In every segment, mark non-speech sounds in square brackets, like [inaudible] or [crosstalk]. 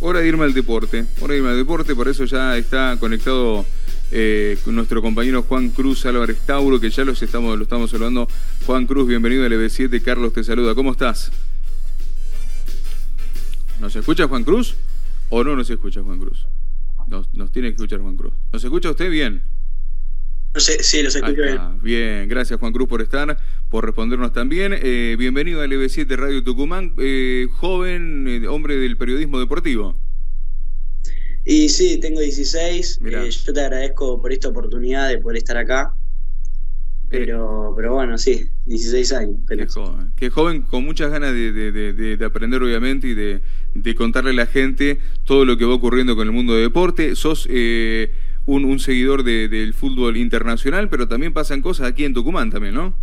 hora de irme al deporte. Hora de irme al deporte, por eso ya está conectado eh, con nuestro compañero Juan Cruz Álvarez Tauro, que ya los estamos, lo estamos saludando. Juan Cruz, bienvenido al EB7. Carlos te saluda. ¿Cómo estás? ¿Nos escucha Juan Cruz? ¿O no nos escucha Juan Cruz? Nos, nos tiene que escuchar Juan Cruz. ¿Nos escucha usted bien? sí, los escucho bien. Bien, gracias Juan Cruz por estar, por respondernos también. Eh, bienvenido al EB7 Radio Tucumán, eh, joven eh, hombre del periodismo deportivo. Y sí, tengo 16. yo te agradezco por esta oportunidad de poder estar acá. Pero, pero bueno, sí, 16 años. Qué joven. Qué joven con muchas ganas de, de, aprender, obviamente, y de, contarle a la gente todo lo que va ocurriendo con el mundo de deporte. Sos un, seguidor del fútbol internacional, pero también pasan cosas aquí en Tucumán también, ¿no?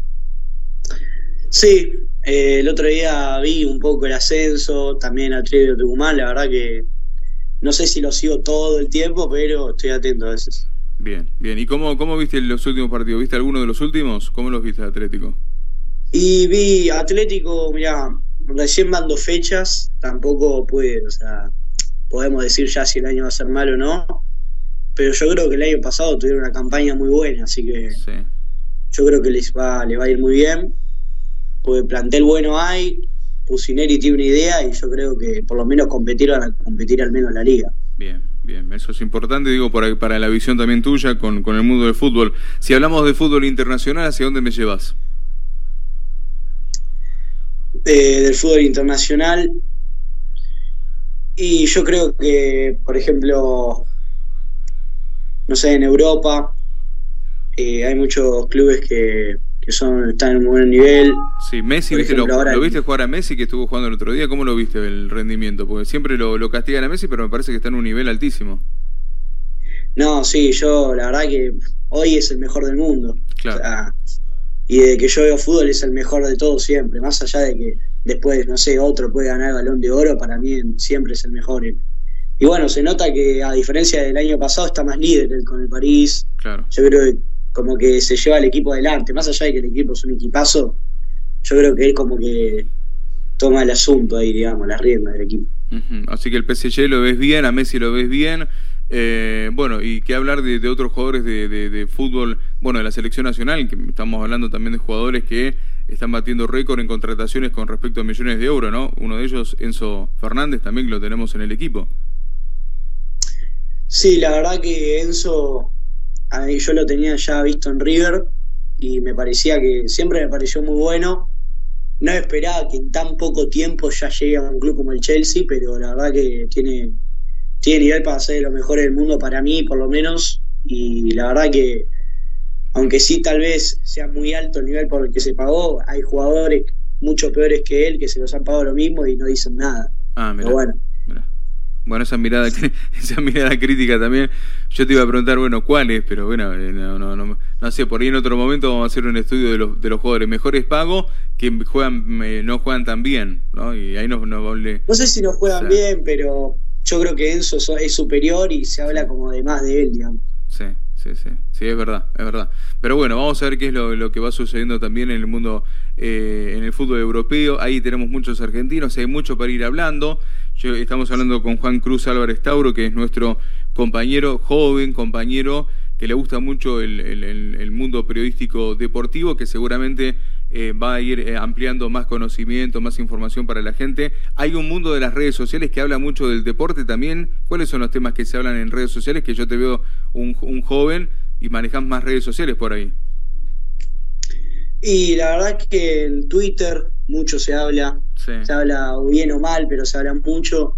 Sí, eh, el otro día vi un poco el ascenso, también al Trio de Tucumán, la verdad que no sé si lo sigo todo el tiempo, pero estoy atento a veces. Bien, bien. ¿Y cómo, cómo viste los últimos partidos? ¿Viste alguno de los últimos? ¿Cómo los viste Atlético? Y vi Atlético, mira, recién van dos fechas, tampoco puede, o sea, podemos decir ya si el año va a ser malo o no, pero yo creo que el año pasado tuvieron una campaña muy buena, así que yo creo que les va, le va a ir muy bien, porque plantel bueno hay, Pusineri tiene una idea y yo creo que por lo menos competir a competir al menos en la liga. Bien, bien, eso es importante, digo, para, para la visión también tuya con, con el mundo del fútbol. Si hablamos de fútbol internacional, ¿hacia dónde me llevas? Eh, del fútbol internacional. Y yo creo que, por ejemplo, no sé, en Europa eh, hay muchos clubes que, son están en un buen nivel. Sí, Messi, ¿viste, lo, viste jugar a Messi que estuvo jugando el otro día? ¿Cómo lo viste el rendimiento? Porque siempre lo, lo castigan a Messi, pero me parece que está en un nivel altísimo. No, sí, yo la verdad que hoy es el mejor del mundo. Claro. y de que yo veo fútbol es el mejor de todos siempre. Más allá de que después, no sé, otro puede ganar el balón de oro, para mí siempre es el mejor. Y bueno, se nota que a diferencia del año pasado está más líder con el París. Claro. Yo creo que como que se lleva el equipo adelante. Más allá de que el equipo es un equipazo, yo creo que él como que toma el asunto ahí, digamos, la rienda del equipo. Así que el PSG lo ves bien, a Messi lo ves bien. Eh, bueno, y qué hablar de, otros jugadores de, de, fútbol, bueno, de la selección nacional, que estamos hablando también de jugadores que están batiendo récord en contrataciones con respecto a millones de euros, ¿no? Uno de ellos, Enzo Fernández, también lo tenemos en el equipo. Sí, la verdad que Enzo, yo lo tenía ya visto en River y me parecía que siempre me pareció muy bueno. No esperaba que en tan poco tiempo ya llegue a un club como el Chelsea, pero la verdad que tiene, tiene nivel para ser de los mejores del mundo para mí, por lo menos. Y la verdad que, aunque sí tal vez sea muy alto el nivel por el que se pagó, hay jugadores mucho peores que él que se los han pagado lo mismo y no dicen nada. Ah, pero bueno. Bueno, esa mirada, [laughs] esa mirada crítica también. Yo te iba a preguntar, bueno, cuáles, pero bueno, eh, no, no, no, no, sé, por ahí en otro momento vamos a hacer un estudio de los, de los jugadores mejores pagos que juegan, eh, no juegan tan bien, ¿no? Y ahí nos, nos No sé si no juegan bien, pero yo creo que Enzo es superior y se habla como de más de él, digamos. Sí sí, sí, sí, es verdad, es verdad. Pero bueno, vamos a ver qué es lo, que va sucediendo también en el mundo, eh, en el fútbol europeo. Ahí tenemos muchos argentinos, hay mucho para ir hablando. Yo, estamos hablando con Juan Cruz Álvarez Tauro, que es nuestro compañero, joven compañero, que le gusta mucho el mundo periodístico deportivo, que seguramente eh, va a ir eh, ampliando más conocimiento, más información para la gente. Hay un mundo de las redes sociales que habla mucho del deporte también. ¿Cuáles son los temas que se hablan en redes sociales? Que yo te veo un, joven y manejas más redes sociales por ahí. Y la verdad que en Twitter mucho se habla, se habla bien o mal, pero se habla mucho.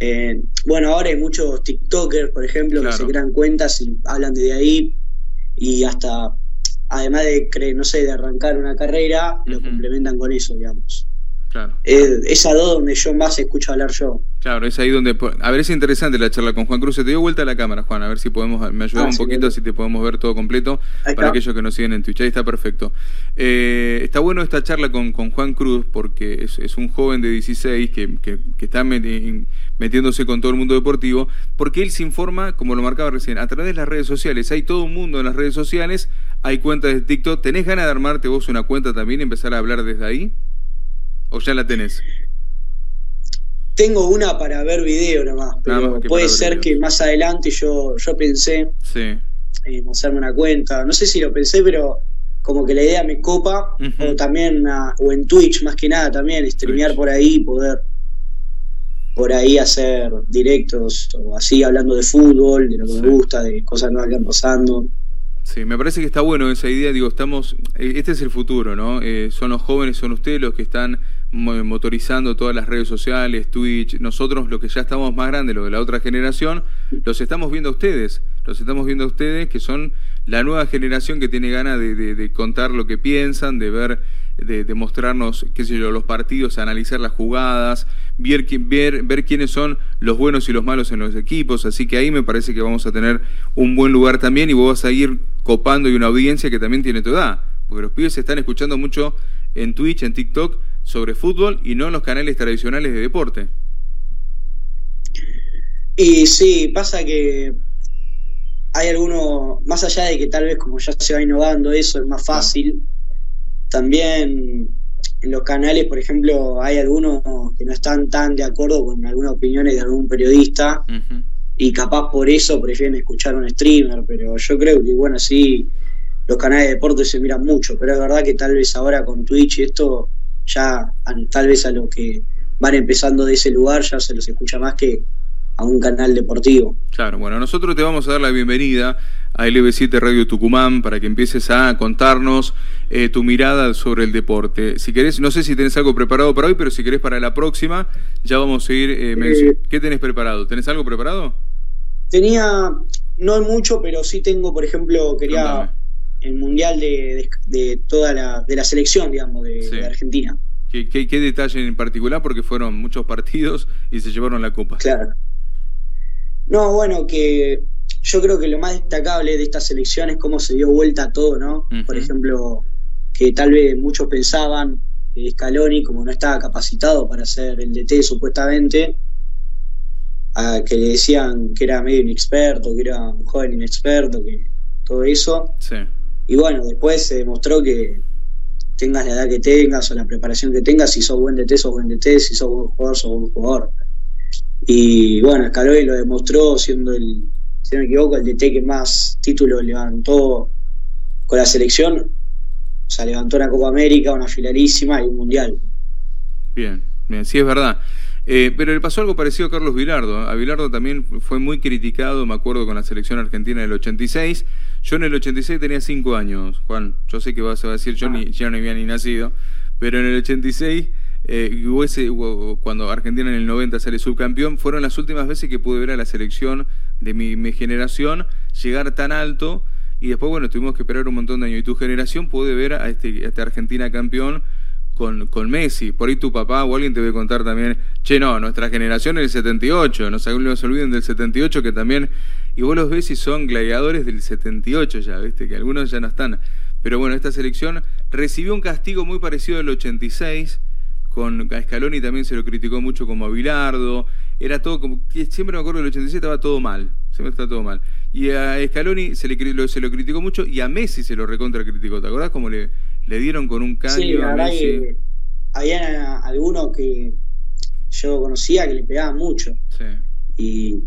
Eh, bueno, ahora hay muchos TikTokers, por ejemplo, que se crean cuentas y hablan desde ahí. Y hasta además de, no sé, de arrancar una carrera, lo complementan con eso, digamos. Claro. es a donde yo más escucho hablar yo. Claro, es ahí donde... A ver, es interesante la charla con Juan Cruz. te dio vuelta a la cámara, Juan, a ver si podemos... Me ayuda ah, un poquito, si te podemos ver todo completo para aquellos que nos siguen en Twitch. Ahí está perfecto. Eh, está bueno esta charla con, con Juan Cruz porque es, es, un joven de 16 que, que, que está metiéndose con todo el mundo deportivo, porque él se informa, como lo marcaba recién, a través de las redes sociales. Hay todo un mundo en las redes sociales, hay cuentas de TikTok. ¿Tenés ganas de armarte vos una cuenta también y empezar a hablar desde ahí? ¿O ya la tenés? Tengo una para ver video nomás, pero puede ser que más adelante yo, yo pensé en hacerme una cuenta. No sé si lo pensé, pero como que la idea me copa, o también, o en Twitch más que nada también, streamear por ahí, poder por ahí hacer directos o así hablando de fútbol, de lo que me gusta, de cosas nuevas que van pasando. Sí, me parece que está bueno esa idea, digo, estamos, eh, este es el futuro, ¿no? Eh, son los jóvenes, son ustedes los que están motorizando todas las redes sociales, Twitch, nosotros los que ya estamos más grandes, los de la otra generación, los estamos viendo a ustedes, los estamos viendo a ustedes que son la nueva generación que tiene ganas de, contar lo que piensan, de ver, de, mostrarnos, qué sé yo, los partidos, analizar las jugadas, ver, ver, ver quiénes son los buenos y los malos en los equipos, así que ahí me parece que vamos a tener un buen lugar también y vos vas a ir copando y una audiencia que también tiene tu edad, porque los pibes se están escuchando mucho en Twitch, en TikTok, sobre fútbol y no en los canales tradicionales de deporte. Y sí, pasa que hay algunos, más allá de que tal vez como ya se va innovando eso, es más fácil, también en los canales, por ejemplo, hay algunos que no están tan de acuerdo con algunas opiniones de algún periodista y capaz por eso prefieren escuchar a un streamer, pero yo creo que, bueno, sí, los canales de deporte se miran mucho, pero es verdad que tal vez ahora con Twitch y esto, ya tal vez a los que van empezando de ese lugar ya se los escucha más que a un canal deportivo. Claro, bueno, nosotros te vamos a dar la bienvenida a LB7 Radio Tucumán para que empieces a contarnos eh, tu mirada sobre el deporte. Si querés, no sé si tenés algo preparado para hoy, pero si querés para la próxima, ya vamos a ir. Eh, eh ¿Qué tenés preparado? ¿Tenés algo preparado? Tenía, no mucho, pero sí tengo, por ejemplo, quería el mundial de, de, toda la, de la selección, digamos, de, Argentina. ¿Qué, ¿Qué, qué, detalle en particular? Porque fueron muchos partidos y se llevaron la copa. Claro. No, bueno, que yo creo que lo más destacable de esta selección es cómo se dio vuelta todo, ¿no? Por ejemplo, que tal vez muchos pensaban que Scaloni, como no estaba capacitado para ser el DT supuestamente, a que le decían que era medio inexperto, que era un joven inexperto, que todo eso. Sí. Y bueno, después se demostró que tengas la edad que tengas o la preparación que tengas, si sos buen DT, sos buen DT, si sos buen jugador, sos buen jugador. Y bueno, Scaloni lo demostró siendo el, si no me equivoco, el DT que más títulos levantó con la selección. O sea, levantó una Copa América, una finalísima y un Mundial. Bien, bien, sí es verdad. Eh, pero le pasó algo parecido a Carlos Vilardo. A Vilardo también fue muy criticado, me acuerdo, con la selección argentina del 86. Yo en el 86 tenía 5 años, Juan. Yo sé que vas a decir, yo ni, ya no había ni nacido. Pero en el 86 eh, cuando Argentina en el 90 sale subcampeón, fueron las últimas veces que pude ver a la selección de mi, generación llegar tan alto y después, bueno, tuvimos que esperar un montón de años. Y tu generación puede ver a este, a este Argentina campeón con, con, Messi. Por ahí tu papá o alguien te debe contar también, che, no, nuestra generación es el 78, no se olviden del 78 que también, y vos los ves y son gladiadores del 78 ya, viste, que algunos ya no están. Pero bueno, esta selección recibió un castigo muy parecido al 86 con a Scaloni también se lo criticó mucho como a Bilardo, era todo como, siempre me acuerdo del 87 estaba todo mal, siempre está todo mal. Y a Scaloni se, le, se lo criticó mucho y a Messi se lo recontra criticó, ¿te acordás cómo le, le dieron con un caño sí, a Messi? había algunos que yo conocía que le pegaban mucho. Sí. Y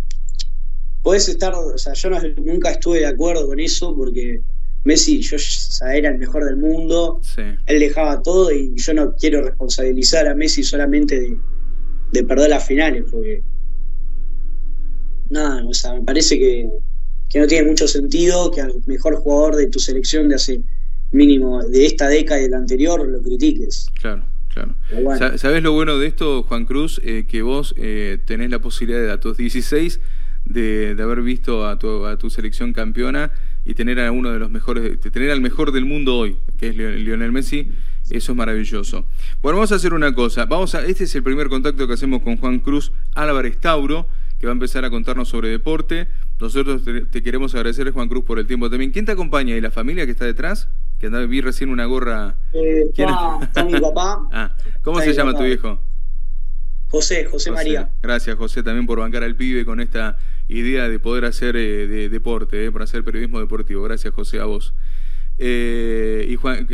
puedes estar, o sea, yo nunca estuve de acuerdo con eso porque Messi, yo era el mejor del mundo, él dejaba todo y yo no quiero responsabilizar a Messi solamente de, perder las finales, porque nada, o sea, me parece que, no tiene mucho sentido que al mejor jugador de tu selección de hace mínimo de esta década y de la anterior lo critiques. Claro. Claro. ¿Sabes lo bueno de esto, Juan Cruz? Eh, que vos eh, tenés la posibilidad de a tus 16 de, de haber visto a tu, a tu selección campeona y tener a uno de los mejores, tener al mejor del mundo hoy, que es Lionel Messi, eso es maravilloso. Bueno, vamos a hacer una cosa. Vamos a, este es el primer contacto que hacemos con Juan Cruz Álvarez Tauro, que va a empezar a contarnos sobre deporte. Nosotros te, queremos agradecer, Juan Cruz, por el tiempo también. ¿Quién te acompaña? ¿Y la familia que está detrás? Que andaba, vi recién una gorra. Eh, está, mi papá. [laughs] Ah, ¿Cómo se llama tu viejo? José, José, María. Gracias, José, también por bancar al pibe con esta idea de poder hacer eh, de, deporte, eh, para hacer periodismo deportivo. Gracias, José, a vos. Eh, y Juan,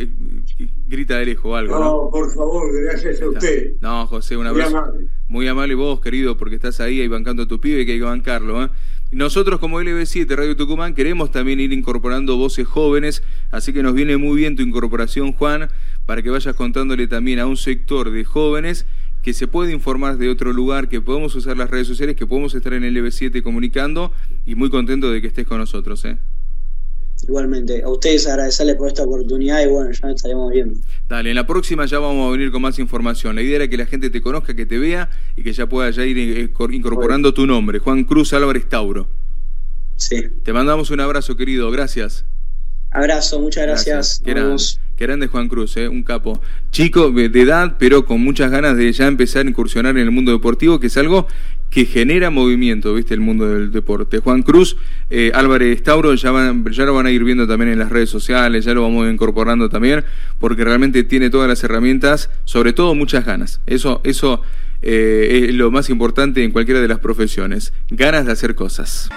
grita de lejos algo. No, por favor, gracias a usted. No, José, un abrazo. Muy amable. Muy amable vos, querido, porque estás ahí, ahí bancando a tu pibe, que hay que bancarlo. ¿eh? Nosotros como LB7 Radio Tucumán queremos también ir incorporando voces jóvenes, así que nos viene muy bien tu incorporación, Juan, para que vayas contándole también a un sector de jóvenes que se puede informar de otro lugar, que podemos usar las redes sociales, que podemos estar en LB7 comunicando y muy contento de que estés con nosotros. ¿eh? Igualmente, a ustedes agradecerles por esta oportunidad y bueno, ya estaremos viendo. Dale, en la próxima ya vamos a venir con más información. La idea era que la gente te conozca, que te vea y que ya pueda ya ir eh, incorporando tu nombre, Juan Cruz Álvarez Tauro. Sí. Te mandamos un abrazo, querido, gracias. Abrazo, muchas gracias. gracias. Qué grande Juan Cruz, ¿eh? un capo. Chico de edad, pero con muchas ganas de ya empezar a incursionar en el mundo deportivo, que es algo que genera movimiento, ¿viste? El mundo del deporte. Juan Cruz, eh, Álvarez Tauro, ya, van, ya lo van a ir viendo también en las redes sociales, ya lo vamos incorporando también, porque realmente tiene todas las herramientas, sobre todo muchas ganas. Eso, eso eh, es lo más importante en cualquiera de las profesiones, ganas de hacer cosas.